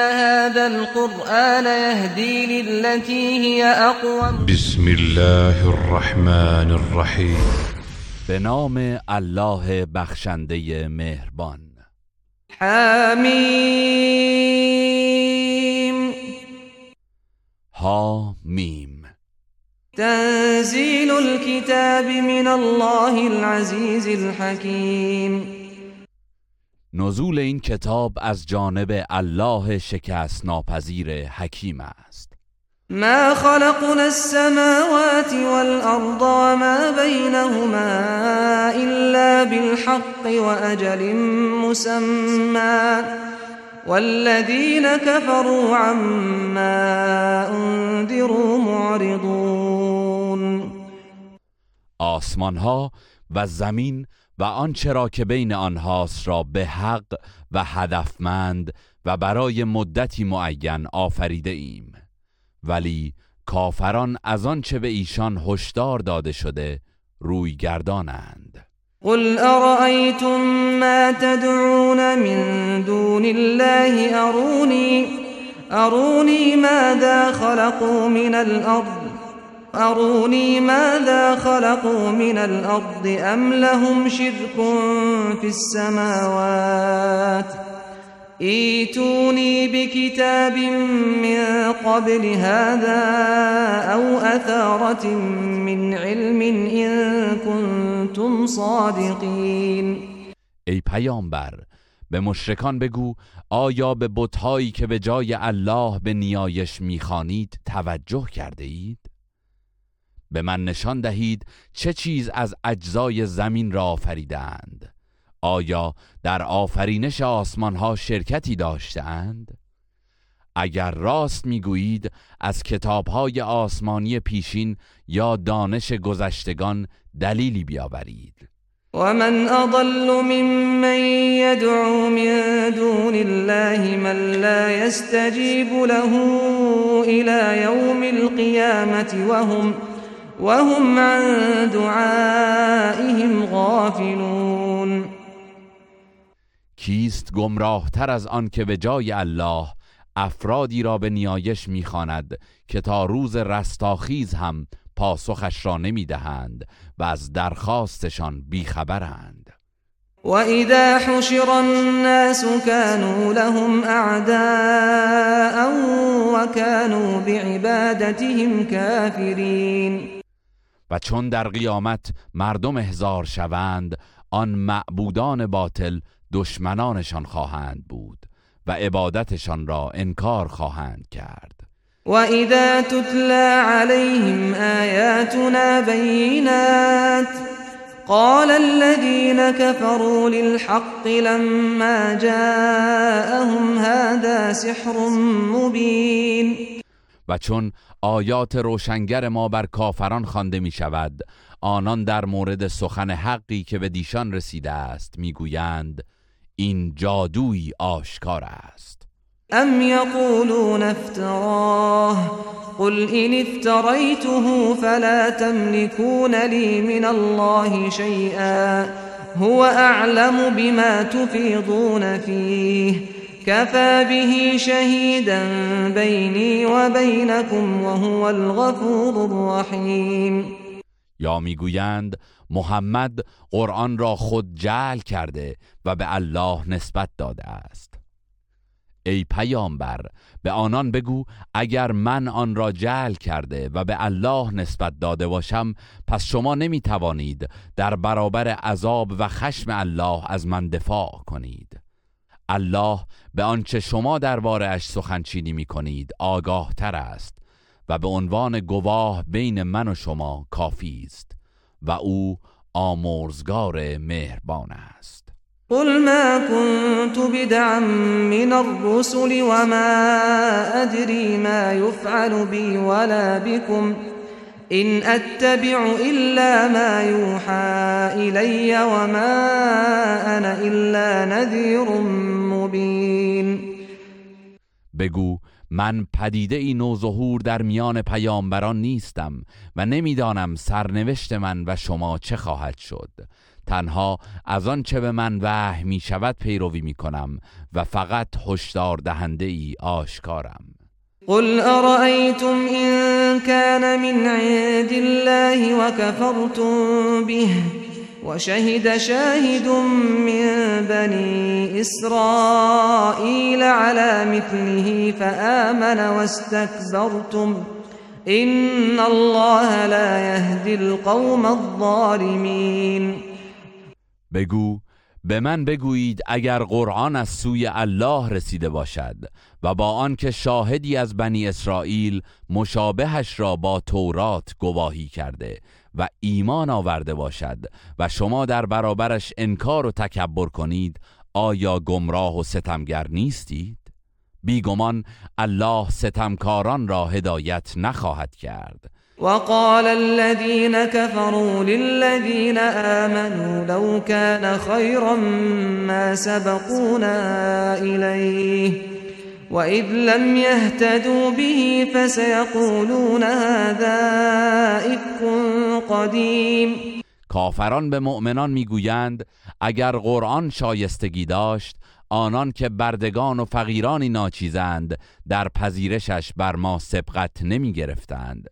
هذا القرآن يهدي للتي هي أقوم. بسم الله الرحمن الرحیم به نام الله بخشنده مهربان. حمیم ها میم تنزيل الكتاب من الله العزيز الحكيم. نزول این کتاب از جانب الله شکست ناپذیر حکیم است. ما خلقنا السماوات والأرض وما بينهما إلا بالحق وأجل مسمى. والذين كفروا عما أنذروا معرضون. آسمان ها و زمین و آنچه را که بین آنهاست را به حق و هدفمند و برای مدتی معین آفریده ایم. ولی کافران از آنچه به ایشان هشدار داده شده روی گردانند. قل أرأيتم ما تدعون من دون الله أروني أروني ماذا خلقوا من الأرض؟ أروني ماذا خلقوا من الأرض أم لهم شرك في السماوات ايتوني بكتاب من قبل هذا أو أثارة من علم إن كنتم صادقين ای پیامبر به مشرکان بگو آیا به بتهایی که به جای الله به نیایش می‌خوانید توجه کرده اید؟ به من نشان دهید چه چیز از اجزای زمین را آفریدند آیا در آفرینش آسمان ها شرکتی داشتند؟ اگر راست می‌گویید از کتاب های آسمانی پیشین یا دانش گذشتگان دلیلی بیاورید ومن أضل ممن يدعو من دون الله من لا يستجيب له إلى يوم القيامة وهم وهم عن دعائهم غافلون. کیست گمراهتر از آن که به جای الله افرادی را به نیایش می‌خواند که تا روز رستاخیز هم پاسخش را نمی‌دهند و از درخواستشان بیخبرند. وإذا حشر الناس كانوا لهم أعداء وكانوا بعبادتهم كافرين. و چون در قیامت مردم احضار شوند آن معبودان باطل دشمنانشان خواهند بود و عبادتشان را انکار خواهند کرد. وإذا تتلى عليهم آياتنا بينات قال الذين كفروا للحق لما جاءهم هذا سحر مبين و چون آیات روشنگر ما بر کافران خوانده می شود آنان در مورد سخن حقی که به دیشان رسیده است می‌گویند این جادویی آشکار است. أم يقولون افتراه قل إن افتريته فلا تملكون لي من الله شيئا هو أعلم بما تفيضون فيه كفى به شهيدا بيني وبينكم وهو الغفور الرحيم. یا می‌گویند محمد قرآن را خود جعل کرده و به الله نسبت داده است. ای پیامبر به آنان بگو اگر من آن را جعل کرده و به الله نسبت داده باشم پس شما نمی توانید در برابر عذاب و خشم الله از من دفاع کنید. الله به آنچه شما درباره اش سخنچینی می کنید آگاه تر است و به عنوان گواه بین من و شما کافی است و او آمرزگار مهربان است. قل ما كنت بدعا من الرسل وما أدري ما يفعل بي ولا بكم إن أتبع إلا ما يوحى إلي وما أنا إلا نذير مبين بگو من پدیده ای نوظهور در میان پیامبران نیستم و نمی‌دانم سرنوشت من و شما چه خواهد شد. تنها از آن چه به من وحی می شود پیروی می کنم و فقط هشدار دهنده ای آشکارم. قل أرأيتم إن كان من عند الله وكفرتم به. وشهد شاهد من بني إسرائيل على مثله فآمن واستكبرتم. إن الله لا يهدي القوم الظالمين. بگو به من بگویید اگر قرآن از سوی الله رسیده باشد و با آنکه شاهدی از بنی اسرائیل مشابهش را با تورات گواهی کرده و ایمان آورده باشد و شما در برابرش انکار و تکبر کنید آیا گمراه و ستمگر نیستید؟ بیگمان الله ستمکاران را هدایت نخواهد کرد وقال الذين كفروا للذين آمنوا لو كان خيرا ما سبقونا إليه وإذ لم يهتدوا به فسيقولون هذا إفك قديم. کافران به مؤمنان می‌گویند اگر قرآن شایستگی داشت آنان که بردگان و فقیرانی ناچیزند در پذیرشش بر ما سبقت نمی گرفتند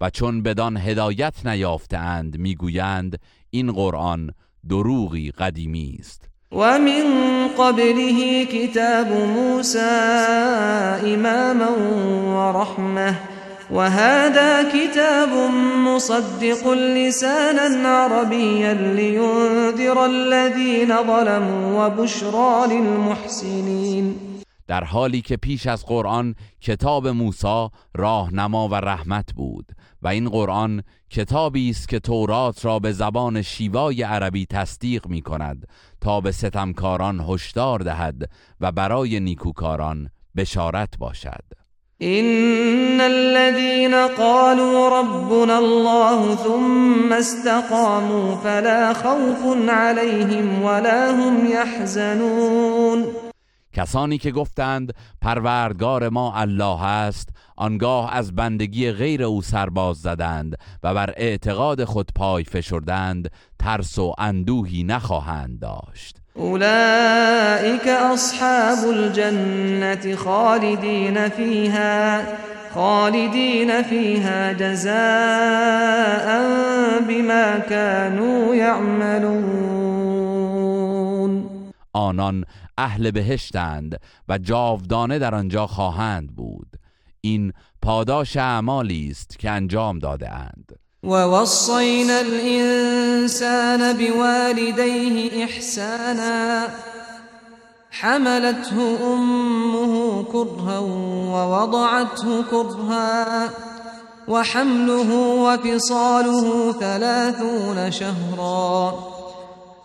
و چون بدان هدایت نیافتند می‌گویند این قرآن دروغی قدیمی است. و من قبله کتاب موسى اماما ورحمه وهذا كتاب مصدق لسانا عربيا لينذر الذين ظلموا وبشرى للمحسنين. در حالی که پیش از قرآن کتاب موسی راهنما و رحمت بود و این قرآن کتابی است که تورات را به زبان شیوای عربی تصدیق می کند تا به ستمکاران هشدار دهد و برای نیکوکاران بشارت باشد. ان الذين قالوا ربنا الله ثم استقاموا فلا خوف عليهم ولا هم يحزنون. کسانی که گفتند پروردگار ما الله است. آنگاه از بندگی غیر او سرباز زدند و بر اعتقاد خود پای فشردند ترس و اندوهی نخواهند داشت. اولئك اصحاب الجنة خالدین فيها خالدین فيها جزاء بما كانوا يعملون آنان اهل بهشتند و جاودانه در آنجا خواهند بود. این پاداش اعمالی است که انجام داده اند. ووصينا الإنسان بوالديه إحسانا حملته أمه كرها ووضعته كرها وحمله وفصاله ثلاثون شهرا.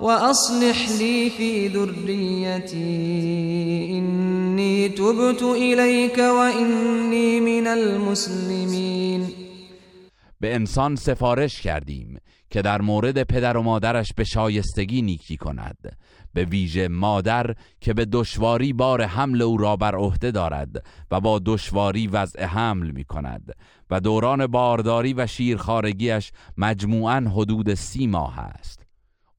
وأصلح لي في ذريتي إني تبت إليك وإني من المسلمين. به انسان سفارش کردیم که در مورد پدر و مادرش به شایستگی نیکی کند به ویژه مادر که به دشواری بار حمل او را بر عهده دارد و با دشواری وضع حمل می کند و دوران بارداری و شیرخارگیش مجموعاً حدود سی ماه است.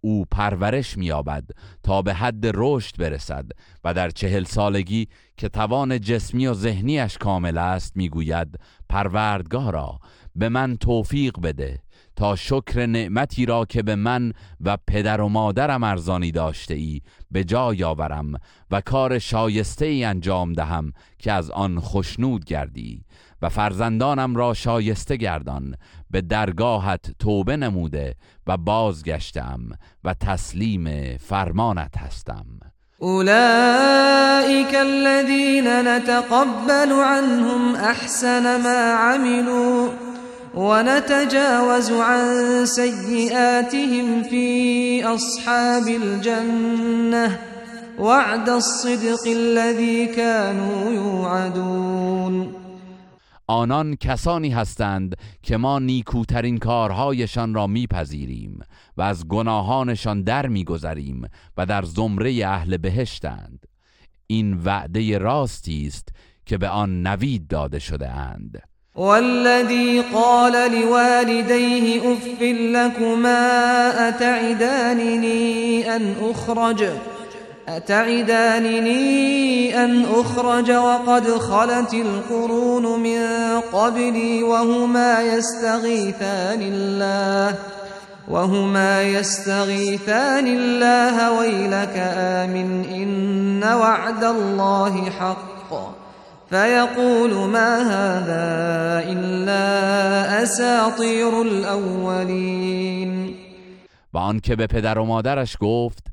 او پرورش مییابد تا به حد رشد برسد و در چهل سالگی که توان جسمی و ذهنیش کامل است می‌گوید پروردگارا به من توفیق بده. تا شکر نعمتی را که به من و پدر و مادرم ارزانی داشته ای به جای آورم و کار شایسته ای انجام دهم که از آن خشنود گردی و فرزندانم را شایسته گردان به درگاهت توبه نموده و بازگشتم و تسلیم فرمانت هستم. أولئك الذين نتقبل عنهم أحسن ما عملوا ونتجاوز عن سيئاتهم في أصحاب الجنة وعد الصدق الذي كانوا يوعدون. آنان کسانی هستند که ما نیکوترین کارهایشان را میپذیریم و از گناهانشان در میگذریم و در زمره اهل بهشتند. این وعده راستی است که به آن نوید داده شده اند. والذي قال لوالديه أف لكما أتعدانني أن أخرج أتعدانني أن أخرج وقد خلت القرون من قبلي وهما يستغيثان الله وهما يستغيثان الله ويلك آمن إن وعد الله حق فيقول ما هذا إلا أساطير الأولين. و آنکه به پدر و مادرش گفت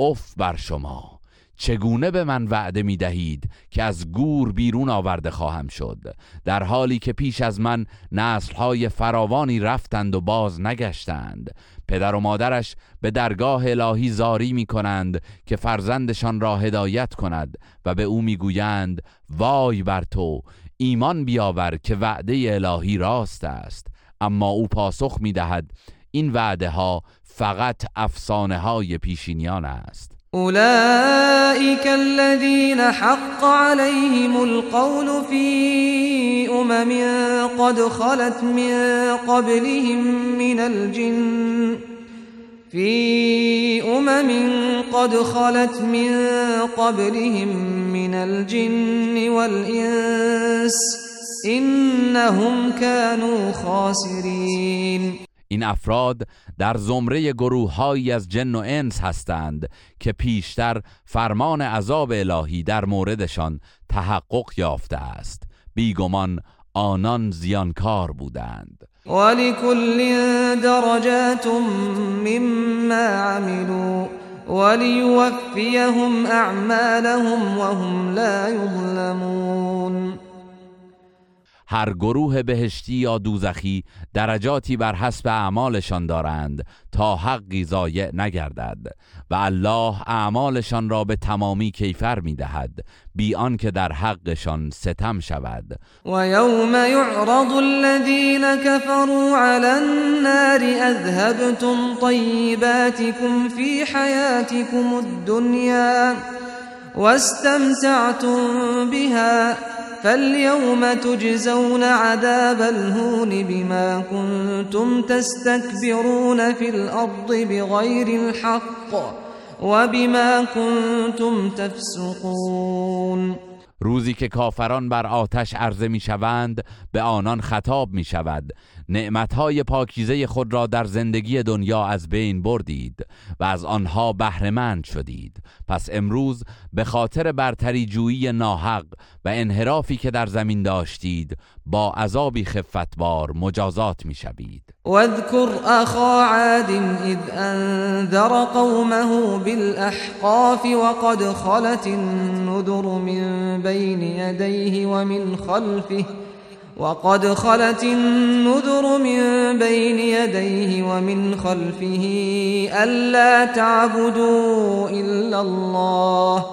اف بر شما. چگونه به من وعده می دهید که از گور بیرون آورده خواهم شد؟ در حالی که پیش از من نسلهای فراوانی رفتند و باز نگشتند. پدر و مادرش به درگاه الهی زاری می کنند که فرزندشان را هدایت کند و به او می‌گویند وای بر تو ایمان بیاور که وعده الهی راست است. اما او پاسخ می دهد این وعده ها فقط افسانه های پیشینیان است. أولئك الذين حق عليهم القول في أمم قد خلت من قبلهم من الجن. في أمم قد خلت من قبلهم من الجن والإنس. إنهم كانوا خاسرين. این افراد در زمره گروههایی از جن و انس هستند که پیشتر فرمان عذاب الهی در موردشان تحقق یافته است. بیگمان آنان زیانکار بودند. ولكل درجات مما عملوا وليوفيهم اعمالهم وهم لا يظلمون هر گروه بهشتی یا دوزخی درجاتی بر حسب اعمالشان دارند تا حقی ضایع نگردد و الله اعمالشان را به تمامی کیفر می‌دهد بی آنکه در حقشان ستم شود. و یوم یعرض الذین كفروا علی النار اذهبتم طیباتكم فی حیاتكم الدنیا واستمتعتم بها فاليوم تجزون عذاب الهون بما كنتم تستكبرون في الأرض بغير الحق وبما كنتم تفسقون روزی که کافران بر آتش عرضه می شوند به آنان خطاب می شود نعمتهای پاکیزه خود را در زندگی دنیا از بین بردید و از آنها بهرهمند شدید. پس امروز به خاطر برتری جویی ناحق و انحرافی که در زمین داشتید با عذابی خفتبار مجازات می شوید واذكر اخا عاد اذ انذر قومه بالاحقاف وقد خلت النذر من بين يديه ومن خلفه وقد خلت النذر من بين يديه ومن خلفه ألا تعبدوا إلا الله.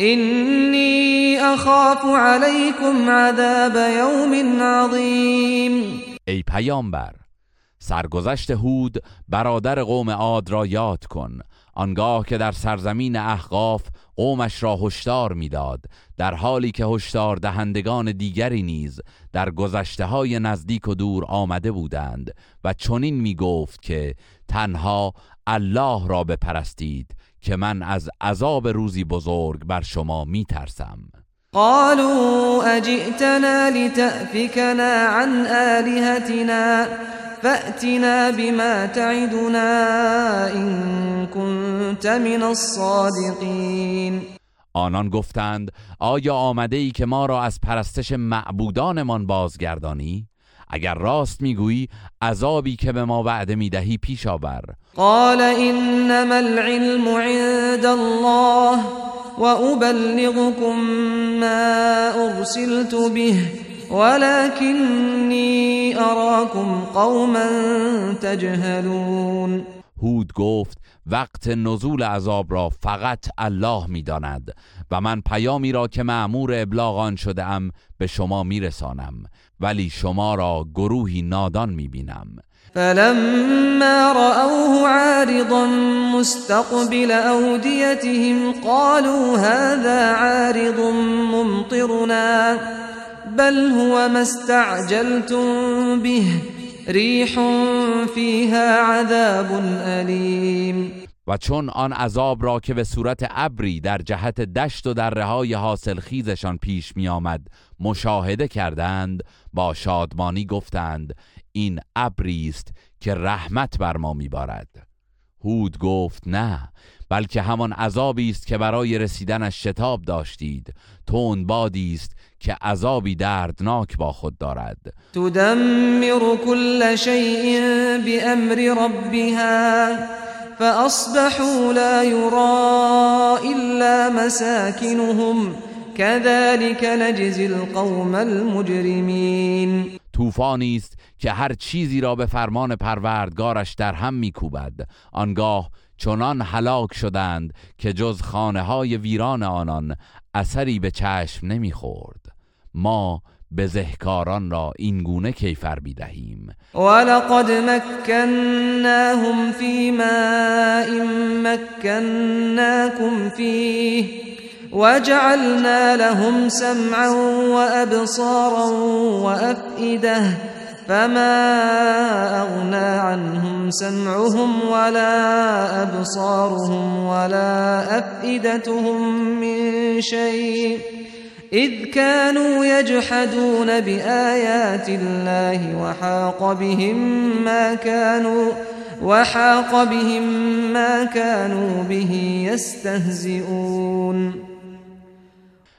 إني أخاف عليكم عذاب يوم عظيم. ای پیامبر سرگذشت هود برادر قوم عاد را یاد کن آنگاه که در سرزمین احقاف قومش را هشدار می‌داد در حالی که هشدار دهندگان دیگری نیز در گذشته های نزدیک و دور آمده بودند و چنین می گفت که تنها الله را بپرستید که من از عذاب روزی بزرگ بر شما می ترسم قالوا اجئتنا لتأفكنا عن آلهتنا فأتنا بما تعدنا إن كنت من الصادقين. آنان گفتند آیا آمده ای که ما را از پرستش معبودانمان بازگردانی؟ اگر راست می‌گویی عذابی که به ما وعده می‌دهی پیش آور. قال انما العلم عند الله وأبلغكم ما أرسلت به. ولكني أراكم قوما تجهلون. هود گفت وقت نزول عذاب را فقط الله می‌داند و من پیامی را که معمور ابلاغ آن شده ام به شما میرسانم ولی شما را گروهی نادان می‌بینم. فلما رأوه عارضا مستقبل أوديتهم قالوا هذا عارض ممطرنا. بل هو ما استعجلتم به. ريح فيها عذاب أليم. و چون آن عذاب را که به صورت ابری در جهت دشت و در رهای حاصل خیزشان پیش می آمد مشاهده کردند با شادمانی گفتند این ابری است که رحمت بر ما میبارد هود گفت نه بلکه همان عذابی است که برای رسیدنش شتاب داشتید. تون بادی است که عذابی دردناک با خود دارد. تدمر كل شيء بأمر ربها فأصبحوا لا يرى إلا مساكنهم كذلك نجزي القوم المجرمين طوفانی است که هر چیزی را به فرمان پروردگارش در هم میکوبد. آنگاه چنان هلاک شدند که جز خانه های ویران آنان اثری به چشم نمی‌خورد. ما بزهکاران را این گونه کیفر بیدهیم ولقد مکناهم فی ماء مکناکم فیه وجعلنا لهم سمعا وأبصارا وأفئدة فما أغنى عنهم سمعهم ولا أبصارهم ولا أفئدتهم من شيء إذ كانوا يجحدون بآيات الله وحاق بهم ما كانوا وحاق بهم ما كانوا به يستهزئون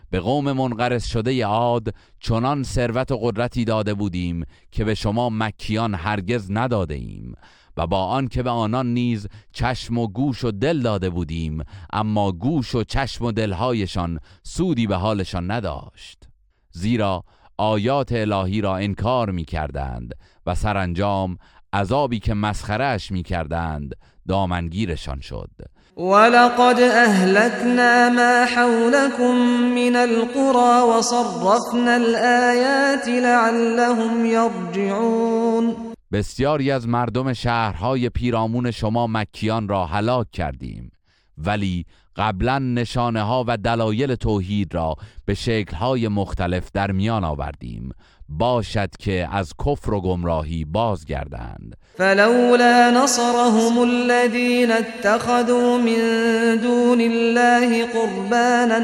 به قوم منقرض شده عاد چنان ثروت و قدرتی داده بودیم که به شما مکیان هرگز نداده ایم و با آن که به آنان نیز چشم و گوش و دل داده بودیم اما گوش و چشم و دلهایشان سودی به حالشان نداشت. زیرا آیات الهی را انکار می کردند و سرانجام عذابی که مسخرش می کردند دامنگیرشان شد. ولقد أهلكنا ما حولكم من القرى وصرفنا الآيات لعلهم يرجعون. بسیاری از مردم شهرهای پیرامون شما مکیان را هلاک کردیم. ولی قبلا نشانه ها و دلایل توحید را به شکلهای مختلف در میان آوردیم. باشد که از کفر و گمراهی بازگردند. فلولا نصرهم الذين اتخذوا من دون الله قربانا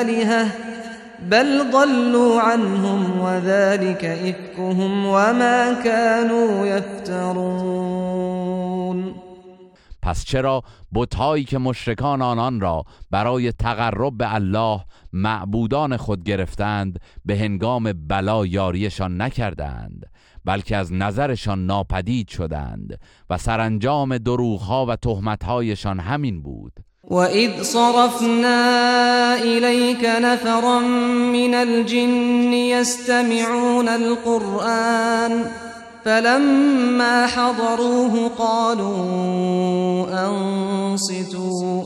آلهة بل ضلوا عنهم وذلك إفكهم وما كانوا يفترون. پس چرا بتهایی که مشرکان آنان را برای تقرب به الله معبودان خود گرفتند به هنگام بلا یاریشان نکردند بلکه از نظرشان ناپدید شدند و سرانجام دروغها و تهمتهایشان همین بود. وإذ صرفنا إليك نفرا من الجن يستمعون القرآن فلما حضروه قالوا أنصتوا.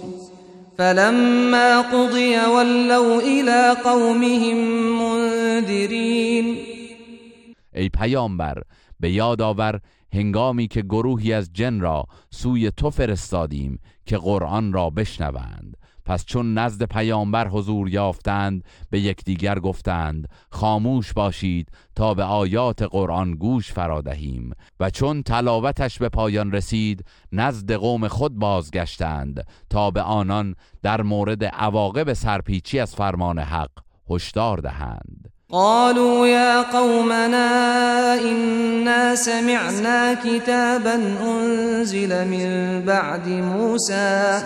فلما قضي ولوا إلى قومهم منذرين. ای پیامبر به یاد آور هنگامی که گروهی از جن را سوی تو فرستادیم که قرآن را بشنوند. پس چون نزد پیامبر حضور یافتند به یکدیگر گفتند خاموش باشید تا به آیات قرآن گوش فرادهیم و چون تلاوتش به پایان رسید نزد قوم خود بازگشتند تا به آنان در مورد عواقب سرپیچی از فرمان حق هشدار دهند. قالوا يا قومنا إنا سمعنا كتابا أنزل من بعد موسى.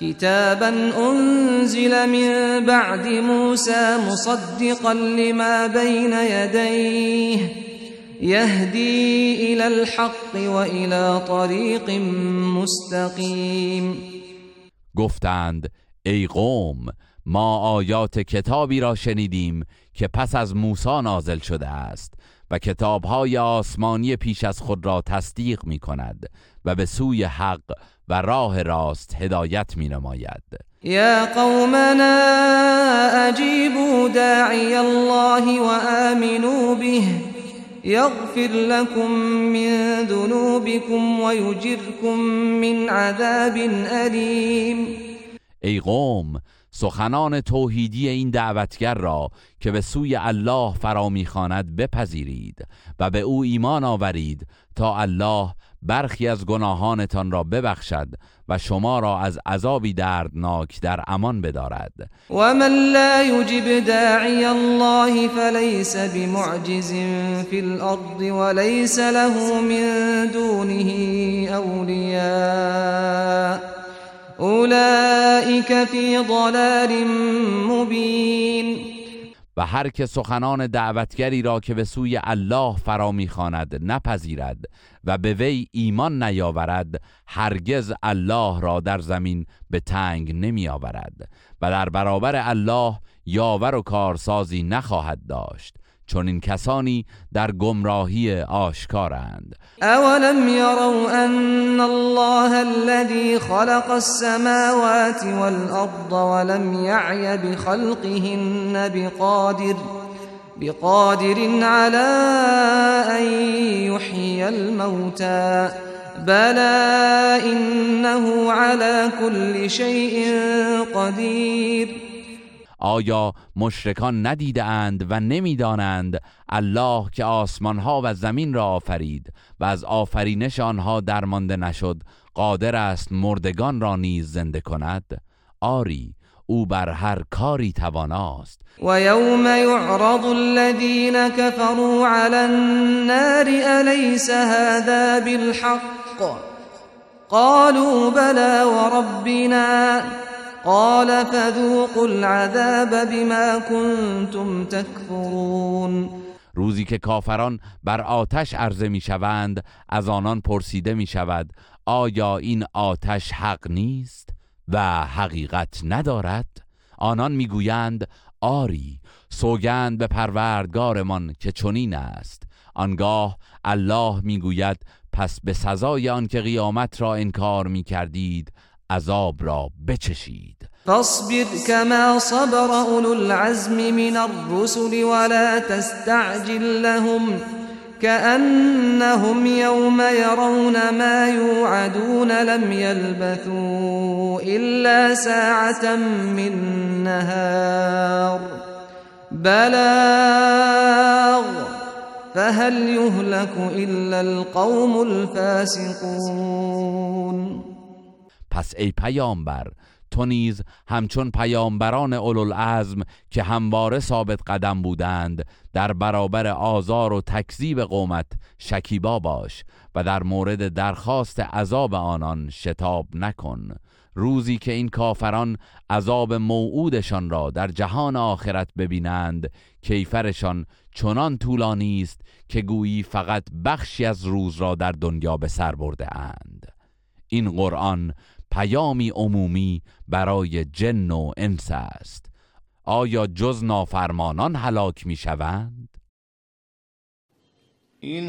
كتابا أنزل من بعد موسى مصدقا لما بين يديه يهدي إلى الحق وإلى طريق مستقيم گفتند ای قوم ما آیات کتابی را شنیدیم که پس از موسی نازل شده است و کتابهای آسمانی پیش از خود را تصدیق می کند و به سوی حق و راه راست هدایت می نماید یا قومنا اجیبوا داعی الله و آمنوا به يغفر لكم من ذنوبكم ويجركم من عذاب أليم ای قوم سخنان توحیدی این دعوتگر را که به سوی الله فرا می‌خواند بپذیرید و به او ایمان آورید تا الله برخی از گناهانتان را ببخشد و شما را از عذابی دردناک در امان بدارد. و من لا یجب داعی الله فلیس بمعجز فی الارض وليس له من دونه اولیاء اولئك فی ضلال مبین و هر که سخنان دعوتگری را که به سوی الله فرا می‌خواند نپذیرد و به وی ایمان نیاورد هرگز الله را در زمین به تنگ نمی آورد و در برابر الله یاور و کارسازی نخواهد داشت. چون این کسانی در گمراهی آشکارند. اولم یروا ان الله الذي خلق السماوات والارض ولم يعي بخلقهن بقادر بقادر على ان يحيي الموتى بلى انه على كل شيء قدير آیا مشرکان ندیده اند و نمی‌دانند الله که آسمان ها و زمین را آفرید و از آفرینش آنها درمانده نشد قادر است مردگان را نیز زنده کند؟ آری او بر هر کاری تواناست. و یوم یعرض الذین كفروا علی النار الیس هذا بالحق؟ قالوا بلى وربنا قال فذوقوا العذاب بما كنتم تكفرون. روزی که کافران بر آتش عرضه می شوند از آنان پرسیده می شود آیا این آتش حق نیست و حقیقت ندارد؟ آنان می‌گویند آری سوگند به پروردگارمان که چنین است. آنگاه الله می‌گوید پس به سزای آن که قیامت را انکار می کردید عذاب را بچشید. فاصبر كما صبر أولو العزم من الرسل ولا تستعجل لهم كأنهم يوم يرون ما يوعدون لم يلبثوا إلا ساعة من نهار. بلاغ فهل يهلك إلا القوم الفاسقون؟ پس ای پیامبر تو نیز همچون پیامبران اولوالعزم که همواره ثابت قدم بودند در برابر آزار و تکذیب قومت شکیبا باش و در مورد درخواست عذاب آنان شتاب نکن. روزی که این کافران عذاب موعودشان را در جهان آخرت ببینند کیفرشان چنان طولانی است که گویی فقط بخشی از روز را در دنیا به سر برده اند. این قرآن پیامی عمومی برای جن و انس است آیا جز نافرمانان هلاک می شوند؟ این